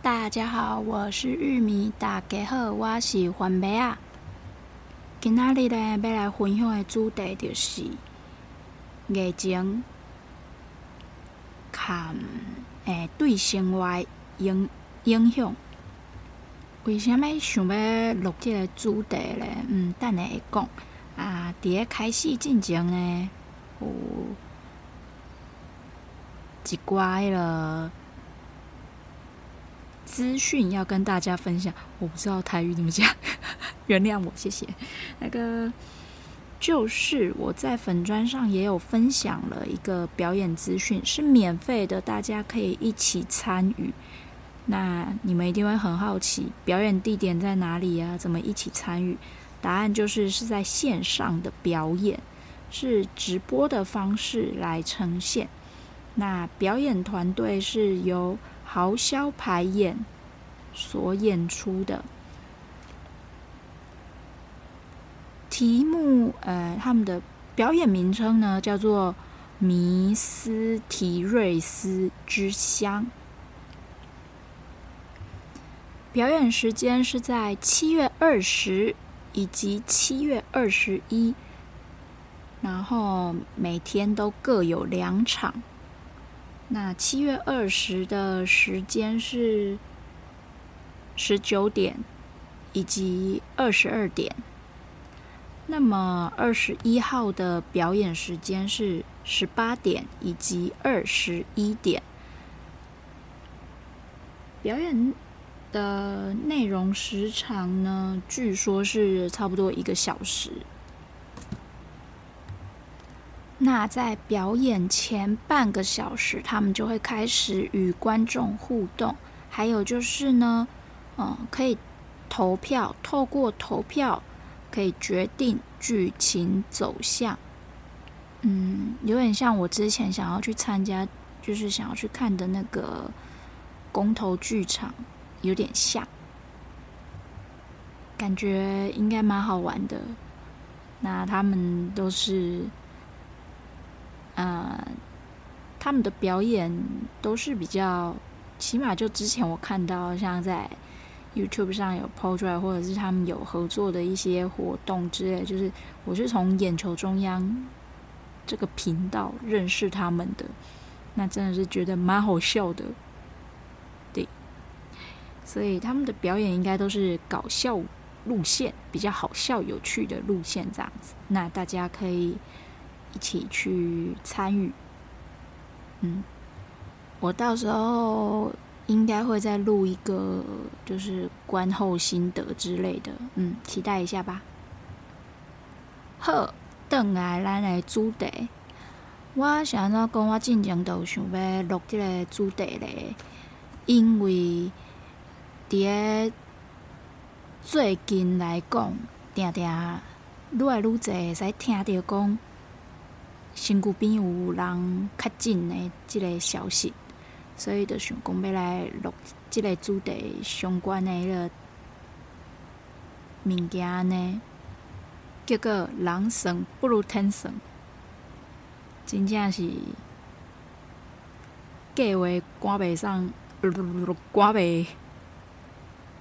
大家好，我是玉米。大家好，我是番麦啊。今仔日呢，要来分享的主题就是疫情，看诶对生活影影响。为什么想要录这个主题呢？嗯，等下会讲。啊，伫咧开始进前呢，有一寡迄个资讯要跟大家分享。我不知道台语怎么讲，原谅我，谢谢。那个就是我在粉砖上也有分享了一个表演资讯，是免费的，大家可以一起参与。那你们一定会很好奇，表演地点在哪里啊？怎么一起参与？答案就是是在线上的表演，是直播的方式来呈现。那表演团队是由豪销排演所演出的。题目，呃，他们的表演名称呢叫做《迷斯提瑞斯之乡》。表演时间是在七月二十。以及七月二十一，然后每天都各有两场。那七月二十的时间是十九点以及二十二点。那么二十一号的表演时间是十八点以及二十一点。表演。的内容时长呢，据说是差不多一个小时。那在表演前半个小时，他们就会开始与观众互动，还有就是呢，嗯，可以投票，透过投票可以决定剧情走向。嗯，有点像我之前想要去参加，就是想要去看的那个公投剧场。有点像，感觉应该蛮好玩的。那他们都是，呃，他们的表演都是比较，起码就之前我看到，像在 YouTube 上有 PO 出来，或者是他们有合作的一些活动之类，就是我是从眼球中央这个频道认识他们的，那真的是觉得蛮好笑的。对所以他们的表演应该都是搞笑路线，比较好笑、有趣的路线这样子。那大家可以一起去参与。嗯，我到时候应该会再录一个，就是观后心得之类的。嗯，期待一下吧。好，转来咱的主题，我想要讲，我进前都想要录这个主题嘞，因为。伫个最近来讲，定定愈来愈侪会使听到讲，身躯边有人确诊的即个消息，所以就想讲要来录即个主题相关的迄个物件呢。结果人算不如天算，真正是计划赶袂上，赶袂。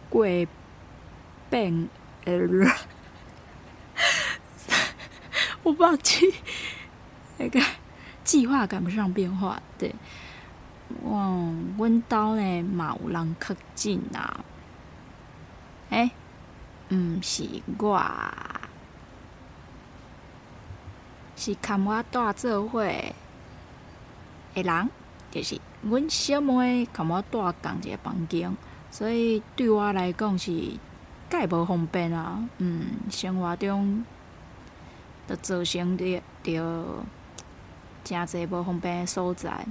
过变，呃，我忘记那个计划赶不上变化。对，哇，阮兜呢嘛有人确诊啊！哎，毋是我，是跟我住做伙的人，就是阮小妹跟我住共一个房间。所以对我来讲是介无方便啊，嗯，生活中的造成着着诚侪无方便的所在。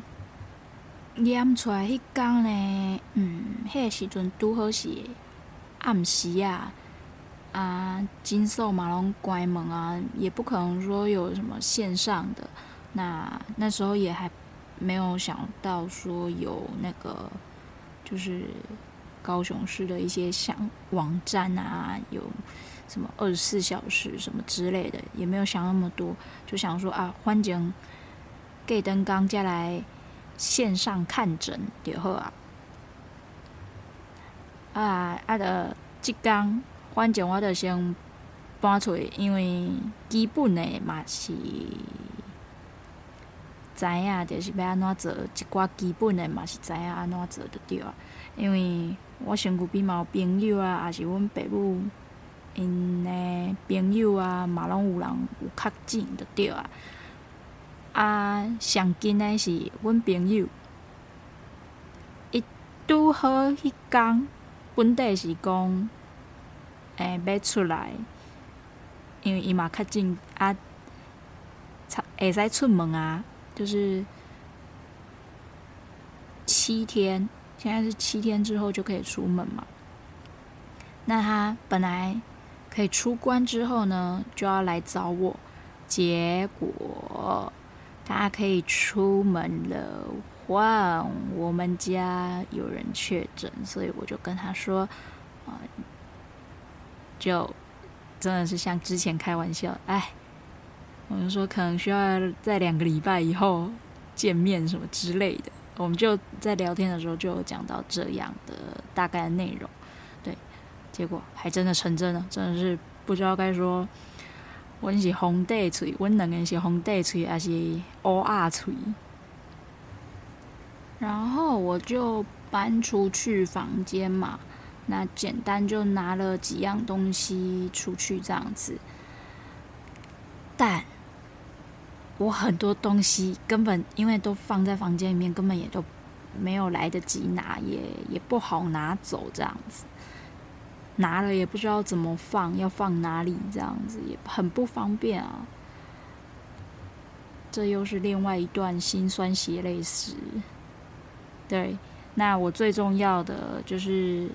验出来迄天呢，嗯，迄个时阵拄好是暗时啊，啊，诊所嘛拢关门啊，也不可能说有什么线上的。那那时候也还没有想到说有那个，就是。高雄市的一些像网站啊，有什么二十四小时什么之类的，也没有想那么多，就想说啊，反正给登刚再来线上看诊就好啊。啊啊！着即工，反正我着先搬出去，因为基本诶嘛是知影，着是要安怎做，一寡基本诶嘛是知影安怎做着对啊。因为我身躯边嘛有朋友啊，也是阮爸母因诶朋友啊，嘛拢有人有确诊着对啊。啊，上近的是阮朋友。伊拄好迄天，本地是讲，诶、欸，要出来，因为伊嘛较近啊，会使出门啊，就是七天，现在是七天之后就可以出门嘛。那他本来可以出关之后呢，就要来找我，结果他可以出门了。哇，我们家有人确诊，所以我就跟他说，啊、就真的是像之前开玩笑，哎，我就说可能需要在两个礼拜以后见面什么之类的。我们就在聊天的时候就讲到这样的大概的内容，对，结果还真的成真了，真的是不知道该说，阮是红带嘴，阮两个是红带嘴还是乌鸦嘴？然后我就搬出去房间嘛，那简单就拿了几样东西出去这样子。但我很多东西根本因为都放在房间里面，根本也都没有来得及拿，也也不好拿走这样子。拿了也不知道怎么放，要放哪里这样子也很不方便啊。这又是另外一段辛酸血泪史。对，那我最重要的就是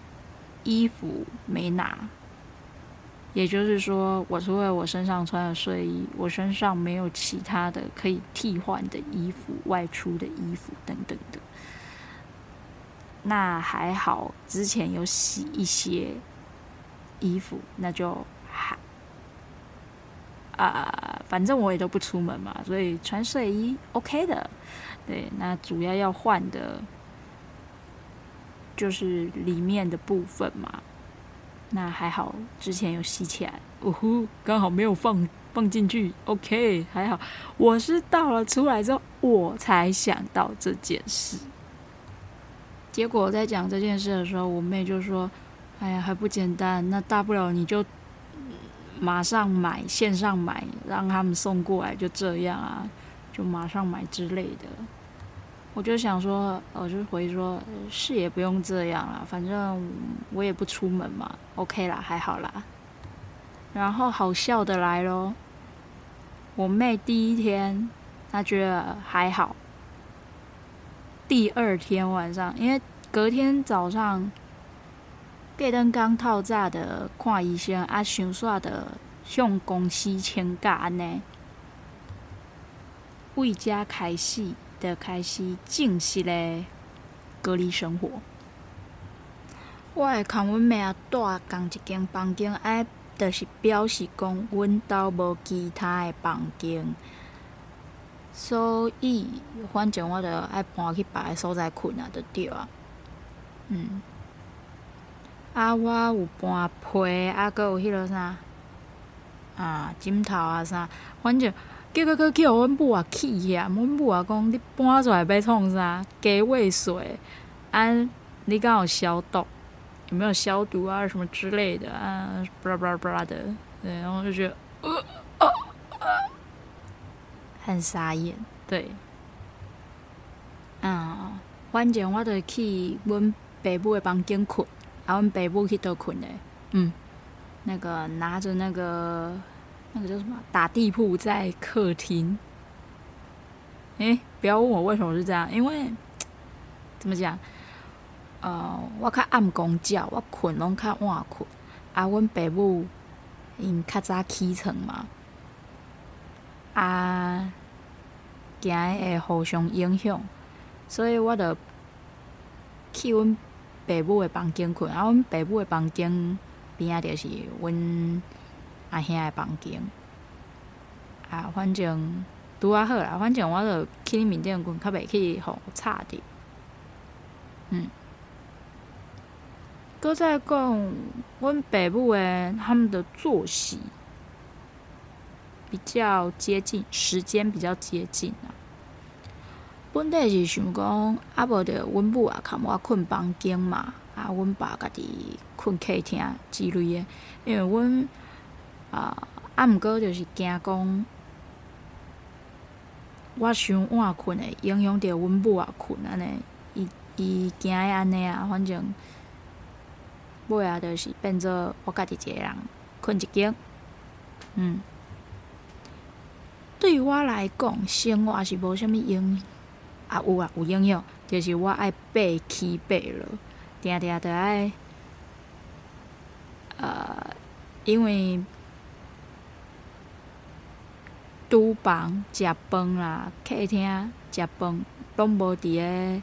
衣服没拿，也就是说，我除了我身上穿的睡衣，我身上没有其他的可以替换的衣服、外出的衣服等等的。那还好，之前有洗一些衣服，那就还啊、反正我也都不出门嘛，所以穿睡衣 OK 的。对，那主要要换的。就是里面的部分嘛，那还好，之前有洗起来，呜呼，刚好没有放放进去，OK，还好。我是到了出来之后，我才想到这件事。结果我在讲这件事的时候，我妹就说：“哎呀，还不简单，那大不了你就马上买，线上买，让他们送过来，就这样啊，就马上买之类的。”我就想说，我就回说，是也不用这样啦，反正我也不出门嘛，OK 啦，还好啦。然后好笑的来咯，我妹第一天她觉得还好，第二天晚上，因为隔天早上，隔灯刚透早的看医生，啊，想煞的向公司请假呢，为家开始。的开始正式的隔离生活，我会看阮妹啊住共一间房间，哎，就是表示讲阮兜无其他的房间，所以反正我就爱搬去别个所在困啊，就对啊。嗯，啊，我有搬被，啊，阁有迄落啥啊，枕头啊啥，反正。结果阁叫阮母啊气呀！阮母啊讲：你搬出来要创啥？加位水，啊，你敢有消毒？有没有消毒啊？什么之类的啊？布拉布拉布拉的，对，然后就觉得，很傻眼，对。啊，反正我着去阮爸母的房间困，啊，阮爸母去倒困嘞，嗯，那个拿着那个。那个叫什么？打地铺在客厅。诶，不要问我为什么是这样，因为怎么讲？呃，我较暗公觉，我困拢较晚困。啊，阮爸母因较早起床嘛，啊，惊会互相影响，所以我着去阮爸母的房间困。啊，阮爸母的房间边仔就是阮。阿兄的房间，啊，反正拄啊好啦，反正我着去恁面顶困，较袂去互吵着。嗯，搁再讲，阮爸母诶，他们的作息比较接近，时间比较接近啊。本来是想讲，啊无着阮母啊，看我困房间嘛，啊，阮爸家己困客厅之类诶。因为阮啊，啊，毋过就是惊讲，我想晚困诶，影响着阮母啊困安尼，伊伊惊安尼啊，反正尾啊，就是变做我家己一个人困一间。嗯，对于我来讲，生活是无虾物影。啊有啊有影响，就是我爱爬起爬落，定定着爱，呃，因为厨房食饭啦，客厅食饭拢无伫个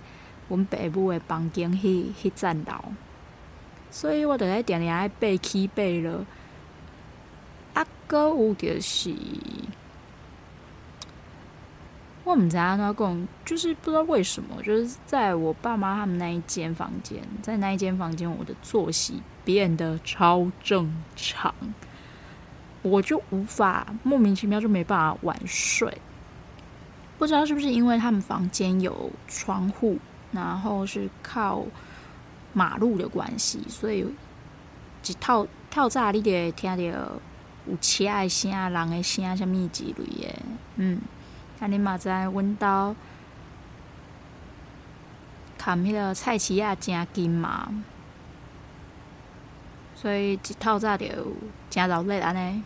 阮爸母诶房间迄迄层楼，所以我着爱定定爱爬起爬落，啊，阁有就是。我唔知安怎讲，就是不知道为什么，就是在我爸妈他们那一间房间，在那一间房间，我的作息变得超正常，我就无法莫名其妙就没办法晚睡。不知道是不是因为他们房间有窗户，然后是靠马路的关系，所以一透透早你就会听到有车的声、人的声、什么之类的，嗯。啊，你嘛知，阮兜看迄个菜市仔诚近嘛，所以一透早就诚热闹安尼。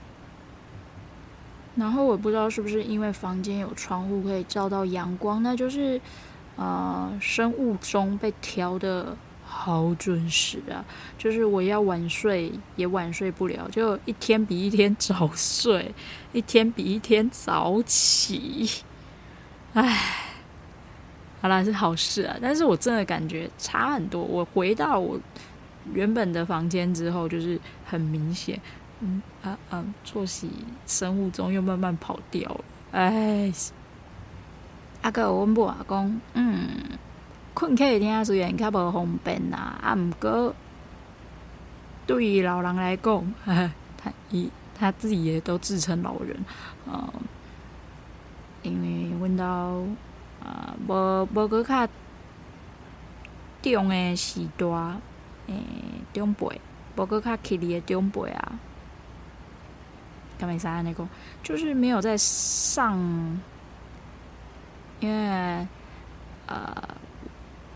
然后我不知道是不是因为房间有窗户可以照到阳光，那就是呃生物钟被调的好准时啊，就是我要晚睡也晚睡不了，就一天比一天早睡。一天比一天早起，唉，好啦，是好事啊。但是我真的感觉差很多。我回到我原本的房间之后，就是很明显，嗯啊啊，作息生物钟又慢慢跑掉了。唉，阿哥，我问阿公，嗯，困客厅虽然较无方便呐，啊，毋过对于老人来讲，他伊。他自己也都自称老人，嗯，因为问到啊，无无阁较重的时段，诶，长辈，无阁较吉利的长辈啊，干没啥那个，就是没有在上，因为呃，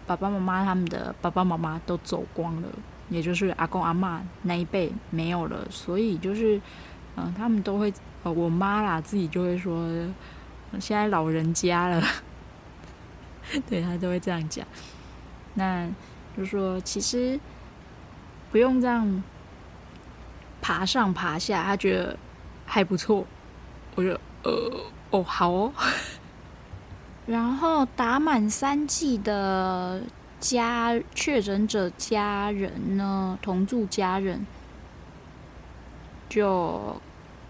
爸爸妈妈他们的爸爸妈妈都走光了，也就是阿公阿嬷那一辈没有了，所以就是。嗯，他们都会，呃，我妈啦自己就会说，现在老人家了，对，他都会这样讲。那就说，其实不用这样爬上爬下，他觉得还不错。我就呃，哦，好哦。然后打满三剂的家确诊者家人呢，同住家人就。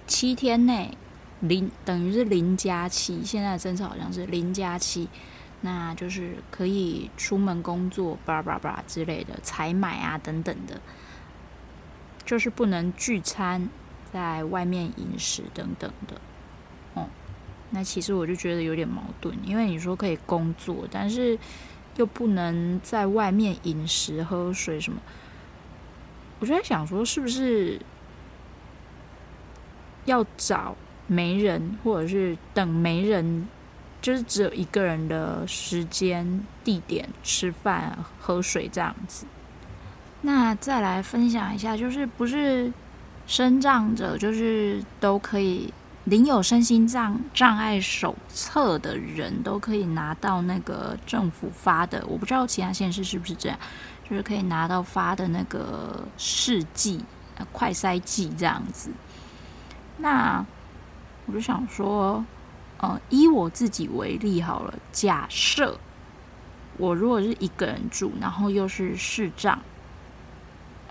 七天内零等于是零加七，现在的政策好像是零加七，那就是可以出门工作，巴拉巴拉巴拉之类的，采买啊等等的，就是不能聚餐，在外面饮食等等的。那其实我就觉得有点矛盾，因为你说可以工作，但是又不能在外面饮食、喝水什么，我就在想说是不是？要找没人，或者是等没人，就是只有一个人的时间、地点吃饭、喝水这样子。那再来分享一下，就是不是身障者，就是都可以领有身心障障碍手册的人都可以拿到那个政府发的。我不知道其他县市是不是这样，就是可以拿到发的那个试剂、快筛剂这样子。那我就想说，呃，以我自己为例好了。假设我如果是一个人住，然后又是视障，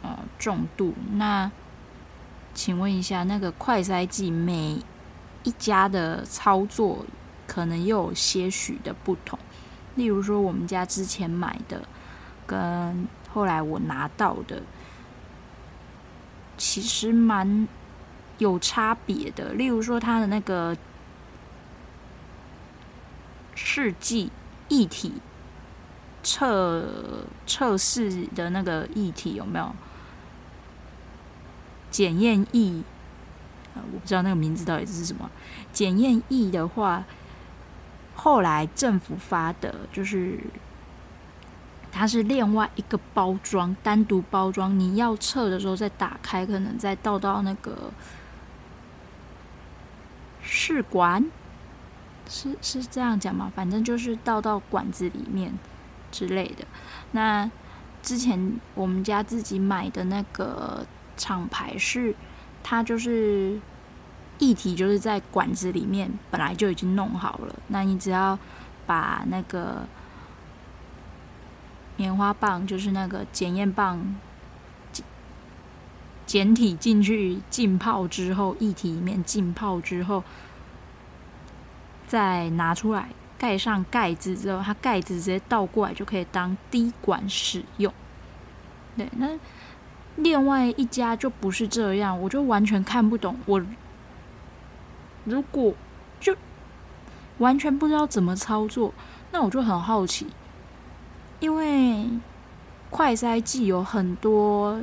呃，重度，那请问一下，那个快筛剂每一家的操作可能又有些许的不同。例如说，我们家之前买的跟后来我拿到的，其实蛮有差别的。例如说，它的那个试剂液体测测试的那个液体有没有检验液？我不知道那个名字到底是什么。检验液的话，后来政府发的就是。它是另外一个包装，单独包装。你要测的时候再打开，可能再倒到那个试管，是是这样讲吗？反正就是倒到管子里面之类的。那之前我们家自己买的那个厂牌是，它就是液体就是在管子里面本来就已经弄好了，那你只要把那个。棉花棒就是那个检验棒，简体进去浸泡之后，液体里面浸泡之后，再拿出来盖上盖子之后，它盖子直接倒过来就可以当滴管使用。对，那另外一家就不是这样，我就完全看不懂。我如果就完全不知道怎么操作，那我就很好奇。因为快筛剂有很多，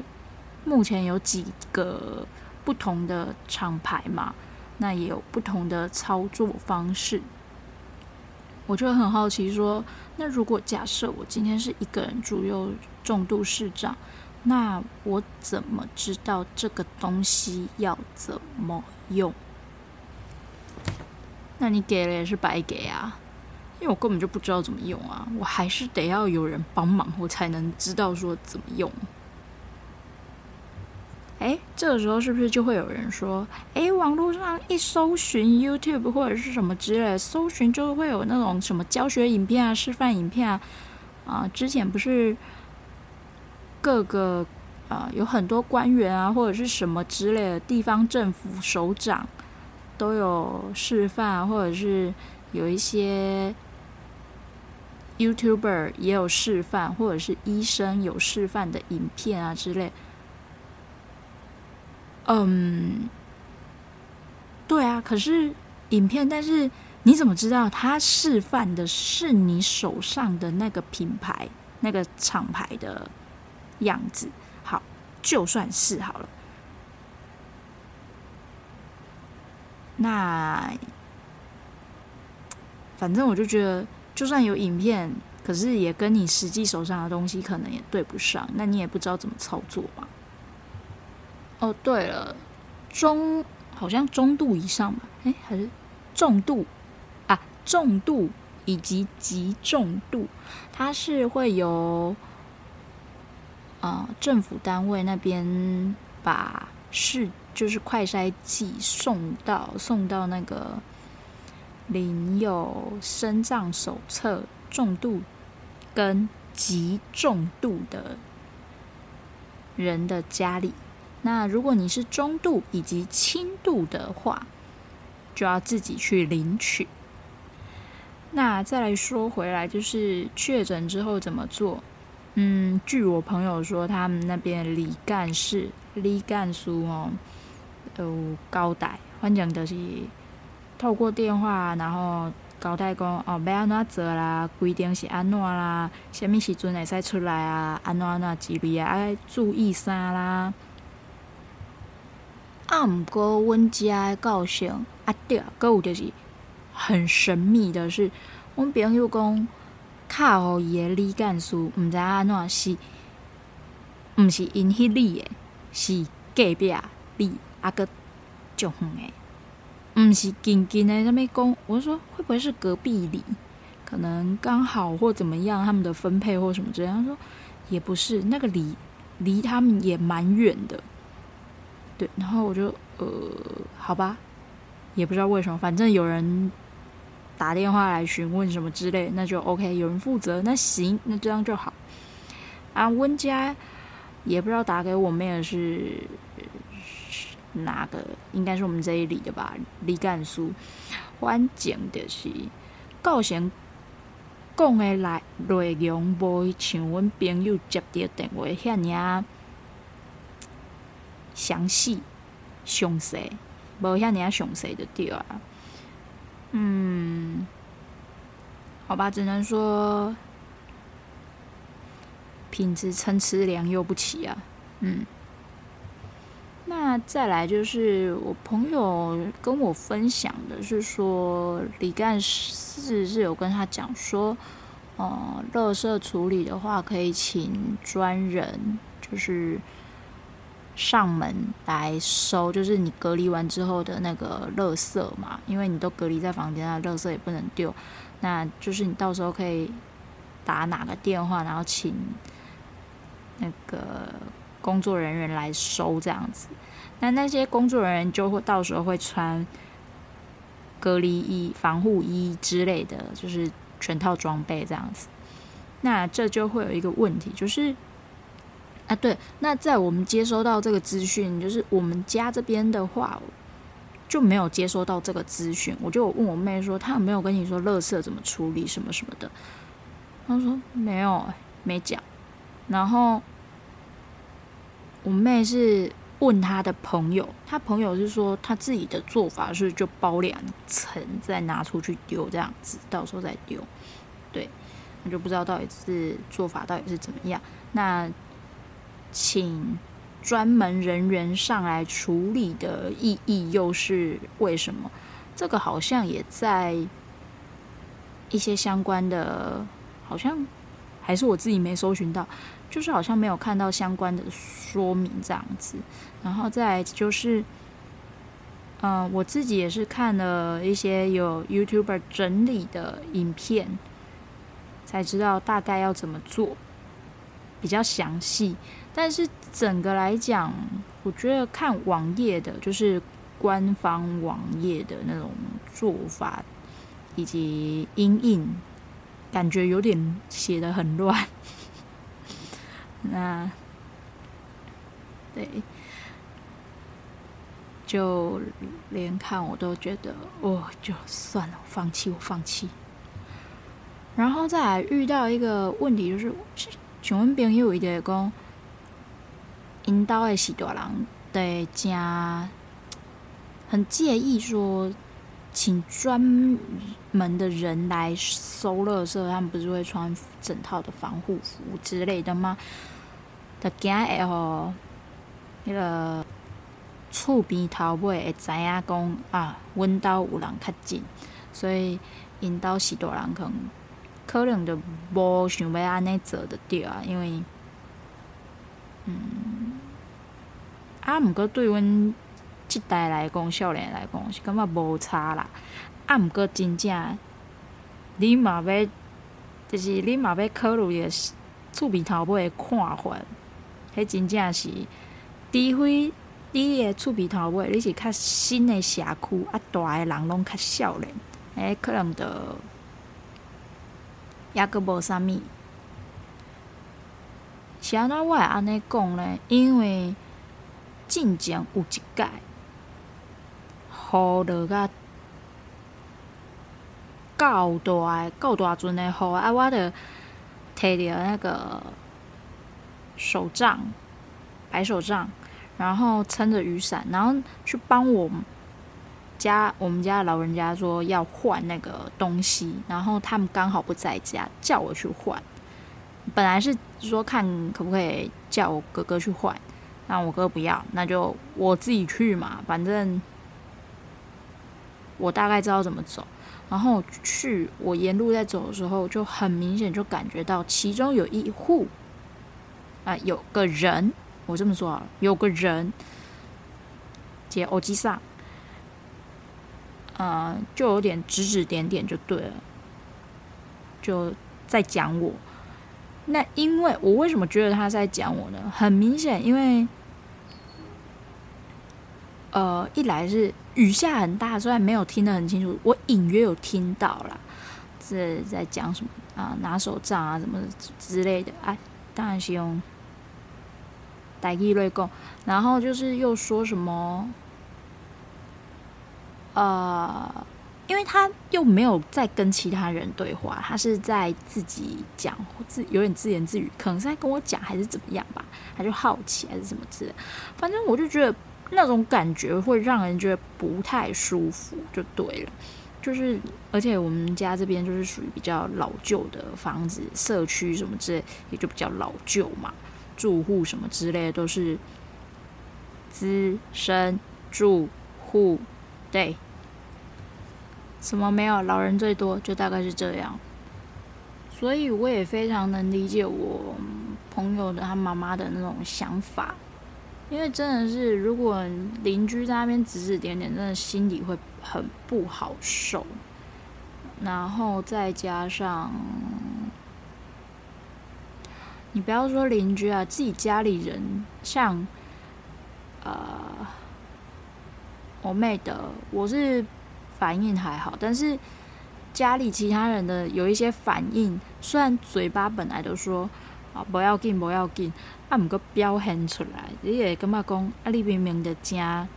目前有几个不同的厂牌嘛，那也有不同的操作方式。我就很好奇说，那如果假设我今天是一个人住又重度视障，那我怎么知道这个东西要怎么用？那你给了也是白给啊。因为我根本就不知道怎么用啊，我还是得要有人帮忙，我才能知道说怎么用。哎，这个时候是不是就会有人说，哎，网络上一搜寻 YouTube 或者是什么之类，搜寻就会有那种什么教学影片啊、示范影片啊。啊，之前不是各个啊有很多官员啊或者是什么之类的地方政府首长都有示范，或者是有一些。YouTuber 也有示范，或者是医生有示范的影片啊之类。嗯，对啊，可是影片，但是你怎么知道他示范的是你手上的那个品牌、那个厂牌的样子？好，就算是好了。那反正我就觉得。就算有影片，可是也跟你实际手上的东西可能也对不上，那你也不知道怎么操作嘛。哦，对了，中好像中度以上吧？诶，还是重度啊？重度以及极重度，它是会有、呃、政府单位那边把是就是快筛剂送到送到那个。领有身障手册重度跟极重度的人的家里，那如果你是中度以及轻度的话，就要自己去领取。那再来说回来，就是确诊之后怎么做？嗯，据我朋友说，他们那边李干事、李干书哦都交代，反正就是。透过电话，然后交代讲哦，要安怎做啦？规定是安怎啦？什么时阵会使出来啊？安怎安怎之类啊？爱注意啥啦？啊，毋过阮遮的高雄啊，对啊，阁有就是很神秘的是，阮朋友讲，卡互伊的李干事，毋知安怎是，毋是因迄里的，是隔壁里啊阁足远的。毋，是近近的那边讲，我说会不会是隔壁里？可能刚好或怎么样，他们的分配或什么之类。他说也不是，那个里离他们也蛮远的。对，然后我就呃，好吧，也不知道为什么，反正有人打电话来询问什么之类，那就 OK，有人负责，那行，那这样就好。啊，温家也不知道打给我妹的是。哪个应该是我们这一里的吧？李干书，反正就是高雄讲的来内容，无像阮朋友接的电话遐尔详细、详细，无像你遐详细就对啊。嗯，好吧，只能说品质参差，良莠不齐啊。嗯。那再来就是我朋友跟我分享的是说，李干事是有跟他讲说，呃，垃圾处理的话可以请专人，就是上门来收，就是你隔离完之后的那个垃圾嘛，因为你都隔离在房间，那垃圾也不能丢，那就是你到时候可以打哪个电话，然后请那个。工作人员来收这样子，那那些工作人员就会到时候会穿隔离衣、防护衣之类的，就是全套装备这样子。那这就会有一个问题，就是对，那在我们接收到这个资讯，就是我们家这边的话就没有接收到这个资讯。我就问我妹说，她有没有跟你说垃圾怎么处理什么什么的？她说没有，没讲。然后。我妹是问她的朋友，她朋友是说她自己的做法是就包两层再拿出去丢这样子，到时候再丢。对，我就不知道到底是做法到底是怎么样。那请专门人员上来处理的意义又是为什么？这个好像也在一些相关的，好像还是我自己没搜寻到。就是好像没有看到相关的说明这样子，然后再就是，嗯、我自己也是看了一些有 YouTuber 整理的影片，才知道大概要怎么做，比较详细。但是整个来讲，我觉得看网页的，就是官方网页的那种做法以及因应，感觉有点写的很乱。那，对，就连看我都觉得，哦，就算了，放弃，我放弃。然后再来遇到一个问题，就是请问朋友一点讲，引导的许多人对家很介意说，请专门的人来收垃圾，他们不是会穿整套的防护服之类的吗？就惊会吼，迄个厝边头尾会知影讲啊，阮兜有人较近，所以因兜许多人可能可能就无想要安尼做的对啊，因为嗯，啊，毋过对阮即代来讲，少年来讲是感觉无差啦。啊，毋过真正你嘛要，就是你嘛要考虑个厝边头尾的看法。迄真正是，除非你诶厝边头尾，你是较新诶社区，啊大诶人拢较少年，迄可能着抑阁无啥物。是安怎我会安尼讲呢？因为进前有一届雨落甲够大，够大阵诶雨，啊，我着摕着那个。手杖，白手杖，然后撑着雨伞，然后去帮我家我们家老人家说要换那个东西，然后他们刚好不在家，叫我去换。本来是说看可不可以叫我哥哥去换，那我哥不要，那就我自己去嘛，反正我大概知道怎么走。然后去，我沿路在走的时候，就很明显就感觉到其中有一户。啊，有个人，我这么说啊，有个人，接欧吉桑，呃，就有点指指点点就对了，就在讲我。那因为我为什么觉得他在讲我呢？很明显，因为，呃，一来是雨下很大，虽然没有听得很清楚，我隐约有听到啦，是在讲什么啊，拿手杖啊，什么之类的，啊，当然是用。台语来讲，然后就是又说什么，呃，因为他又没有在跟其他人对话，他是在自己讲自有点自言自语，可能是在跟我讲还是怎么样吧，他就好奇还是什么之类，反正我就觉得那种感觉会让人觉得不太舒服，就对了。就是而且我们家这边就是属于比较老旧的房子，社区什么之类也就比较老旧嘛，住户什么之类的都是资深住户，对。什么没有？老人最多，就大概是这样。所以我也非常能理解我朋友的他妈妈的那种想法，因为真的是，如果邻居在那边指指点点，真的心里会很不好受。然后再加上，你不要说邻居啊，自己家里人，像呃，我妹的，我是。反应还好，但是家里其他人的有一些反应，虽然嘴巴本来都说啊不要紧不要紧，啊毋过表现出来，你会感觉讲啊你明明就真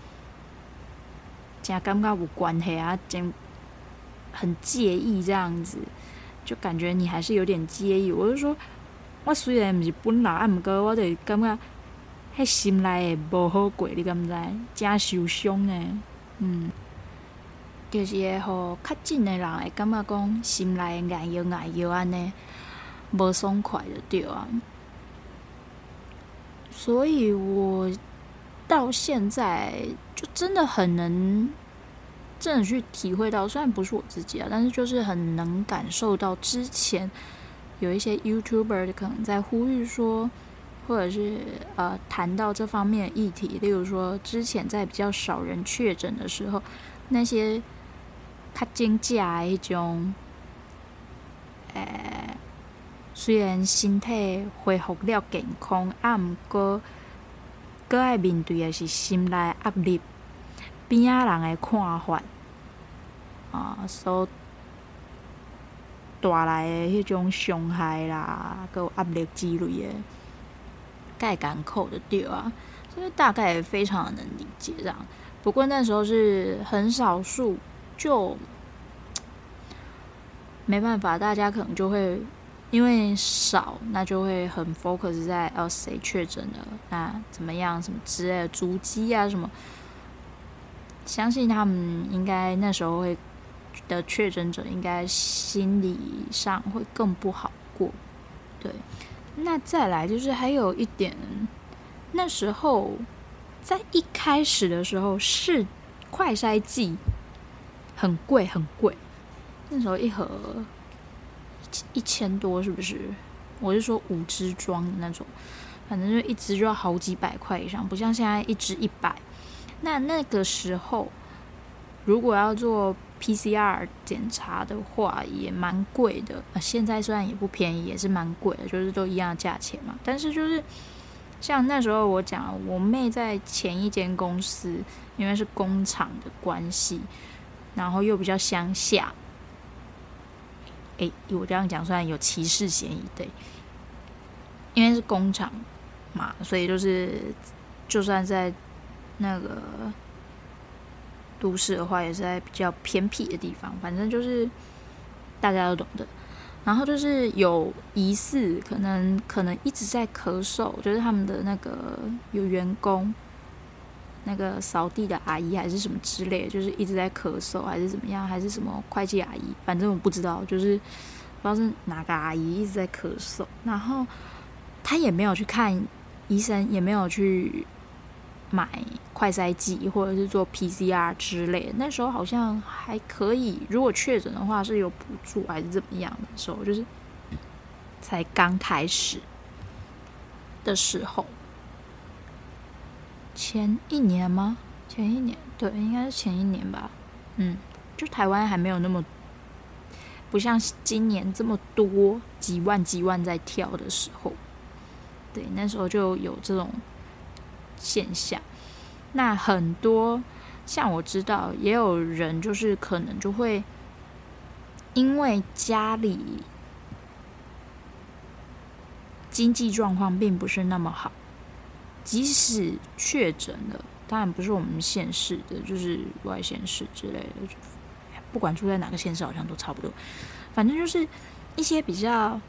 真感觉有关系啊，真很介意这样子，就感觉你还是有点介意。我就说，我虽然毋是本人，啊毋过我就感觉迄心内会无好过，你敢毋知？真受伤诶，嗯。就是会互较近的人会感觉讲心内爱摇爱摇安尼，无爽快的对啊。所以我到现在就真的很能真的去体会到，虽然不是我自己啊，但是就是很能感受到之前有一些 YouTuber 可能在呼吁说，或者是呃谈到这方面的议题，例如说之前在比较少人确诊的时候，那些。较真假的迄种，诶、虽然身体恢复了健康，啊，毋过，阁爱面对诶是心内压力，边仔人诶看法，啊，所带来诶迄种伤害啦，阁有压力之类的，盖港口的对啊，所以大概也非常能理解这样。不过那时候是很少数。就没办法，大家可能就会因为少，那就会很 focus 在哦谁确诊了，那怎么样什么之类的足迹啊什么。相信他们应该那时候会的确诊者，应该心理上会更不好过。对，那再来就是还有一点，那时候在一开始的时候是快筛剂。很贵，很贵。那时候一盒一千多，是不是？我是说五支装的那种，反正就一支就要好几百块以上，不像现在一支一百。那那个时候，如果要做 PCR 检查的话，也蛮贵的。现在虽然也不便宜，也是蛮贵的，就是都一样的价钱嘛。但是就是像那时候我讲，我妹在前一间公司，因为是工厂的关系。然后又比较乡下，诶，我这样讲虽然有歧视嫌疑，对，因为是工厂嘛，所以就是就算在那个都市的话，也是在比较偏僻的地方，反正就是大家都懂的。然后就是有疑似，可能可能一直在咳嗽，就是他们的那个有员工。那个扫地的阿姨还是什么之类，就是一直在咳嗽，还是怎么样，还是什么会计阿姨，反正我不知道，就是不知道是哪个阿姨一直在咳嗽，然后她也没有去看医生，也没有去买快筛剂或者是做 PCR 之类的。那时候好像还可以，如果确诊的话是有补助还是怎么样的时候，就是才刚开始的时候。前一年吗？前一年，对，应该是前一年吧。嗯，就台湾还没有那么，不像今年这么多几万几万在跳的时候。对，那时候就有这种现象。那很多像我知道，也有人就是可能就会因为家里经济状况并不是那么好。即使确诊了，当然不是我们县市的，就是外县市之类的，不管住在哪个县市，好像都差不多。反正就是一些比较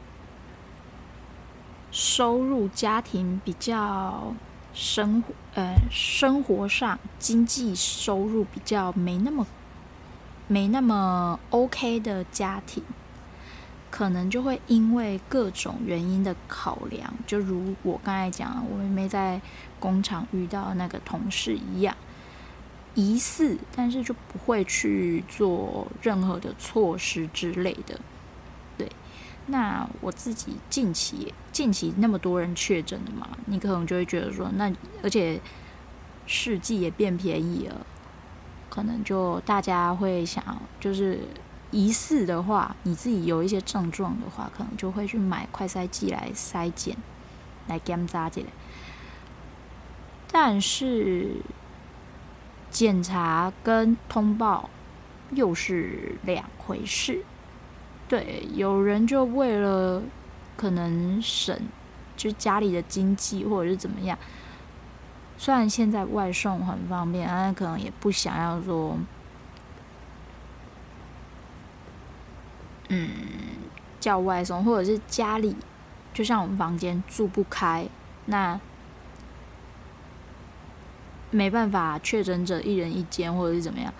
收入家庭比较生活呃生活上经济收入比较没那么没那么 OK 的家庭。可能就会因为各种原因的考量，就如我刚才讲，我妹妹在工厂遇到那个同事一样，疑似，但是就不会去做任何的措施之类的。对，那我自己近期近期那么多人确诊的嘛，你可能就会觉得说，那而且试剂也变便宜了，可能就大家会想就是。疑似的话，你自己有一些症状的话，可能就会去买快筛剂来筛检，来检查起来。但是检查跟通报又是两回事。对，有人就为了可能省，就家里的经济或者是怎么样。虽然现在外送很方便，但可能也不想要说。嗯，叫外送，或者是家里，就像我们房间住不开，那没办法，确诊者一人一间，或者是怎么样？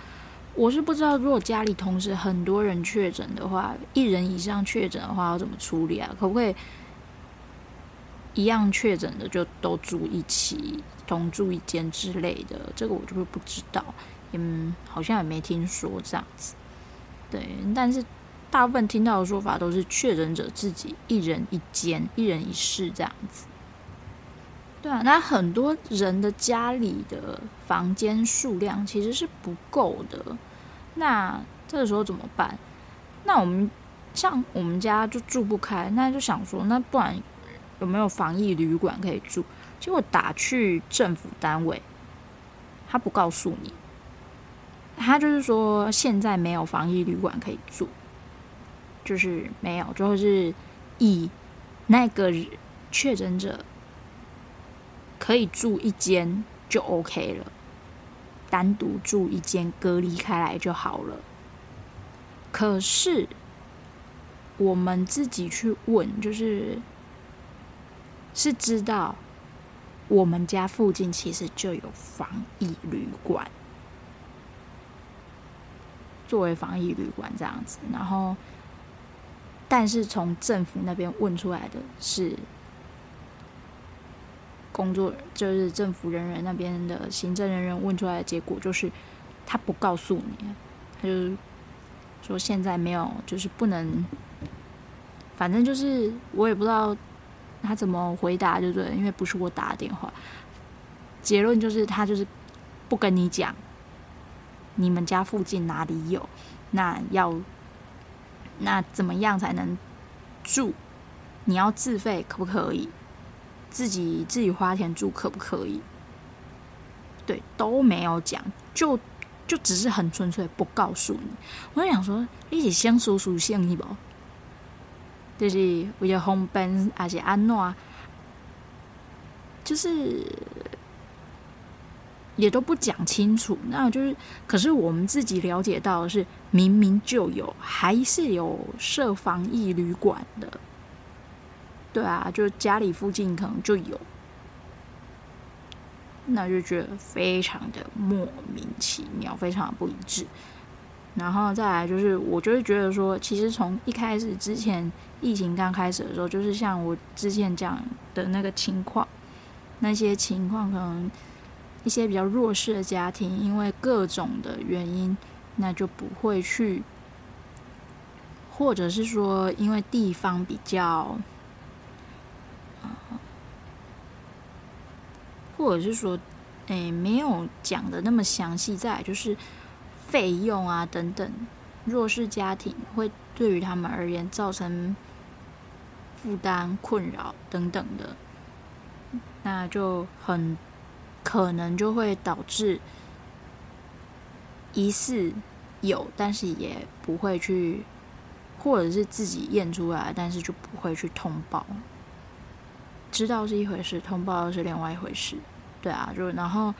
我是不知道，如果家里同时很多人确诊的话，一人以上确诊的话要怎么处理啊？可不可以一样确诊的就都住一起，同住一间之类的？这个我就是不知道，嗯，好像也没听说这样子。对，但是。大部分听到的说法都是确诊者自己一人一间、一人一室这样子。对啊，那很多人的家里的房间数量其实是不够的。那这个时候怎么办？那我们像我们家就住不开，那就想说，那不然有没有防疫旅馆可以住？结果打去政府单位，他不告诉你，他就是说现在没有防疫旅馆可以住。就是没有，就是以那个确诊者可以住一间就 OK 了，单独住一间隔离开来就好了。可是我们自己去问，就是是知道我们家附近其实就有防疫旅馆，作为防疫旅馆这样子，然后。但是从政府那边问出来的是，工作就是政府人员那边的行政人员问出来的结果就是，他不告诉你，他就说现在没有，就是不能，反正就是我也不知道他怎么回答，就对，因为不是我打的电话，结论就是他就是不跟你讲，你们家附近哪里有，那要。那怎么样才能住？你要自费可不可以？自己自己花钱住可不可以？对，都没有讲，就就只是很纯粹不告诉你。我就想说，你是想说属性是不？就是为了方便还是安怎？就是。也都不讲清楚，那就是，可是我们自己了解到的是，明明就有，还是有设防疫旅馆的，对啊，就家里附近可能就有，那就觉得非常的莫名其妙，非常的不一致。然后再来就是，我就会觉得说，其实从一开始之前疫情刚开始的时候，就是像我之前讲的那个情况，那些情况可能。一些比较弱势的家庭，因为各种的原因，那就不会去，或者是说，因为地方比较，或者是说，诶，没有讲的那么详细。再来就是费用啊等等，弱势家庭会对于他们而言造成负担、困扰等等的，那就很。可能就会导致疑似有，但是也不会去，或者是自己验出来，但是就不会去通报。知道是一回事，通报是另外一回事。对啊，就然后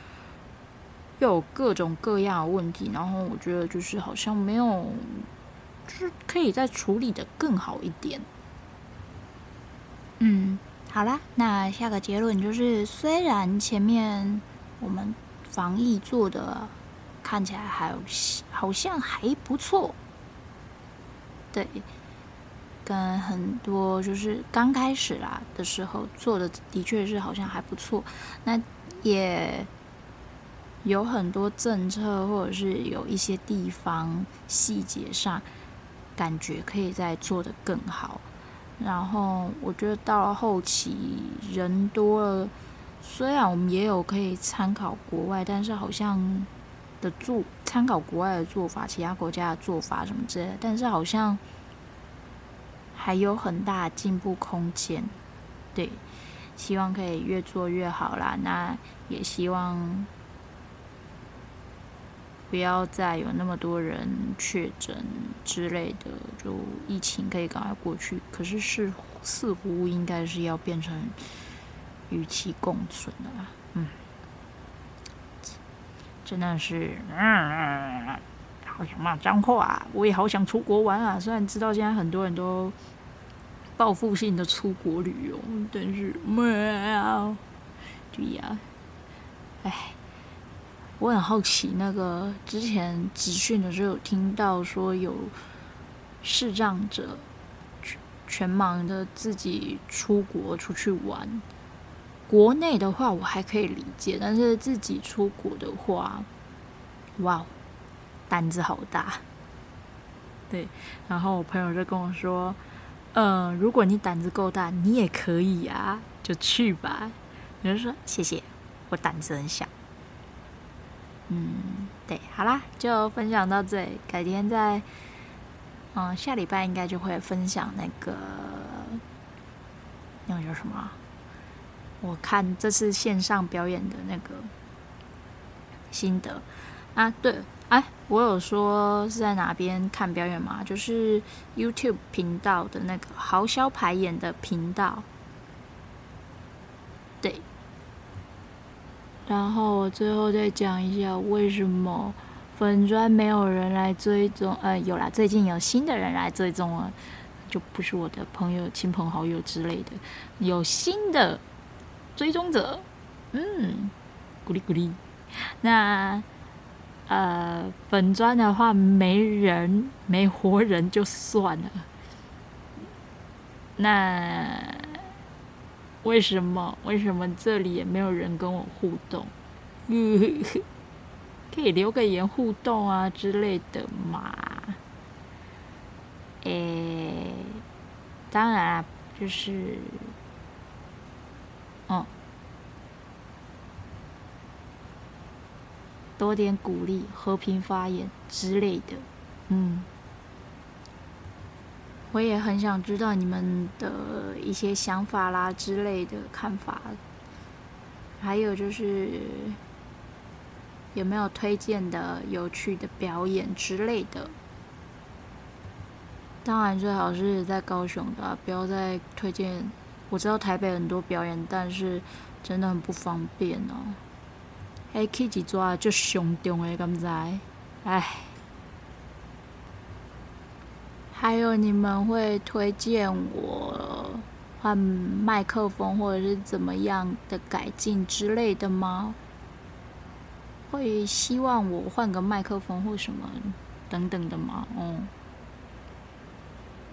又有各种各样的问题，然后我觉得就是好像没有，就是可以再处理得更好一点。嗯，好啦，那下个结论就是，虽然前面我们防疫做的看起来还好像还不错，对，跟很多就是刚开始啦的时候做的的确是好像还不错，那也。有很多政策，或者是有一些地方细节上，感觉可以再做得更好。然后我觉得到了后期人多了，虽然我们也有可以参考国外，但是好像的做参考国外的做法，其他国家的做法什么之类的，但是好像还有很大进步空间。对，希望可以越做越好啦。那也希望。不要再有那么多人确诊之类的，就疫情可以赶快过去。可是是似乎应该是要变成与其共存的啦，嗯，真的是，嗯，好想骂脏话啊！我也好想出国玩啊！虽然知道现在很多人都报复性的出国旅游，但是喵，对呀，哎。我很好奇，那个之前集训的时候有听到说有视障者全全盲的自己出国出去玩。国内的话我还可以理解，但是自己出国的话，哇，胆子好大。对，然后我朋友就跟我说：“嗯、如果你胆子够大，你也可以啊，就去吧。”我就说：“谢谢，我胆子很小。”嗯，对，好啦，就分享到这里。改天再，嗯，下礼拜应该就会分享那个，那个叫什么？我看这次线上表演的那个心得啊，对，哎，我有说是在哪边看表演吗？就是 YouTube 频道的那个豪销排演的频道，对。然后我最后再讲一下为什么粉砖没有人来追踪，呃，有啦，最近有新的人来追踪了，就不是我的朋友、亲朋好友之类的，有新的追踪者，嗯，鼓励鼓励。那呃，粉专的话没人，没活人就算了。那。为什么？为什么这里也没有人跟我互动？嗯，可以留个言互动啊之类的嘛？诶，当然啊，就是，多点鼓励、和平发言之类的，嗯。我也很想知道你们的一些想法啦之类的看法，还有就是有没有推荐的有趣的表演之类的。当然最好是在高雄的啊，不要再推荐。我知道台北很多表演，但是真的很不方便哦。哎，去几抓就熊中诶，敢知？哎。还有你们会推荐我换麦克风或者是怎么样的改进之类的吗？会希望我换个麦克风或什么等等的吗？嗯，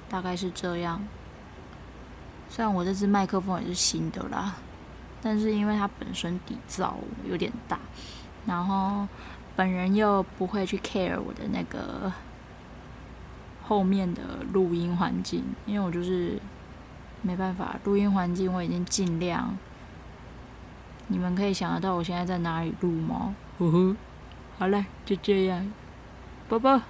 大概是这样。虽然我这支麦克风也是新的啦，但是因为它本身底噪有点大，然后本人又不会去 care 我的那个。后面的录音环境，因为我就是没办法，录音环境我已经尽量。你们可以想得到我现在在哪里录吗？呼呼，好了，就这样，拜拜。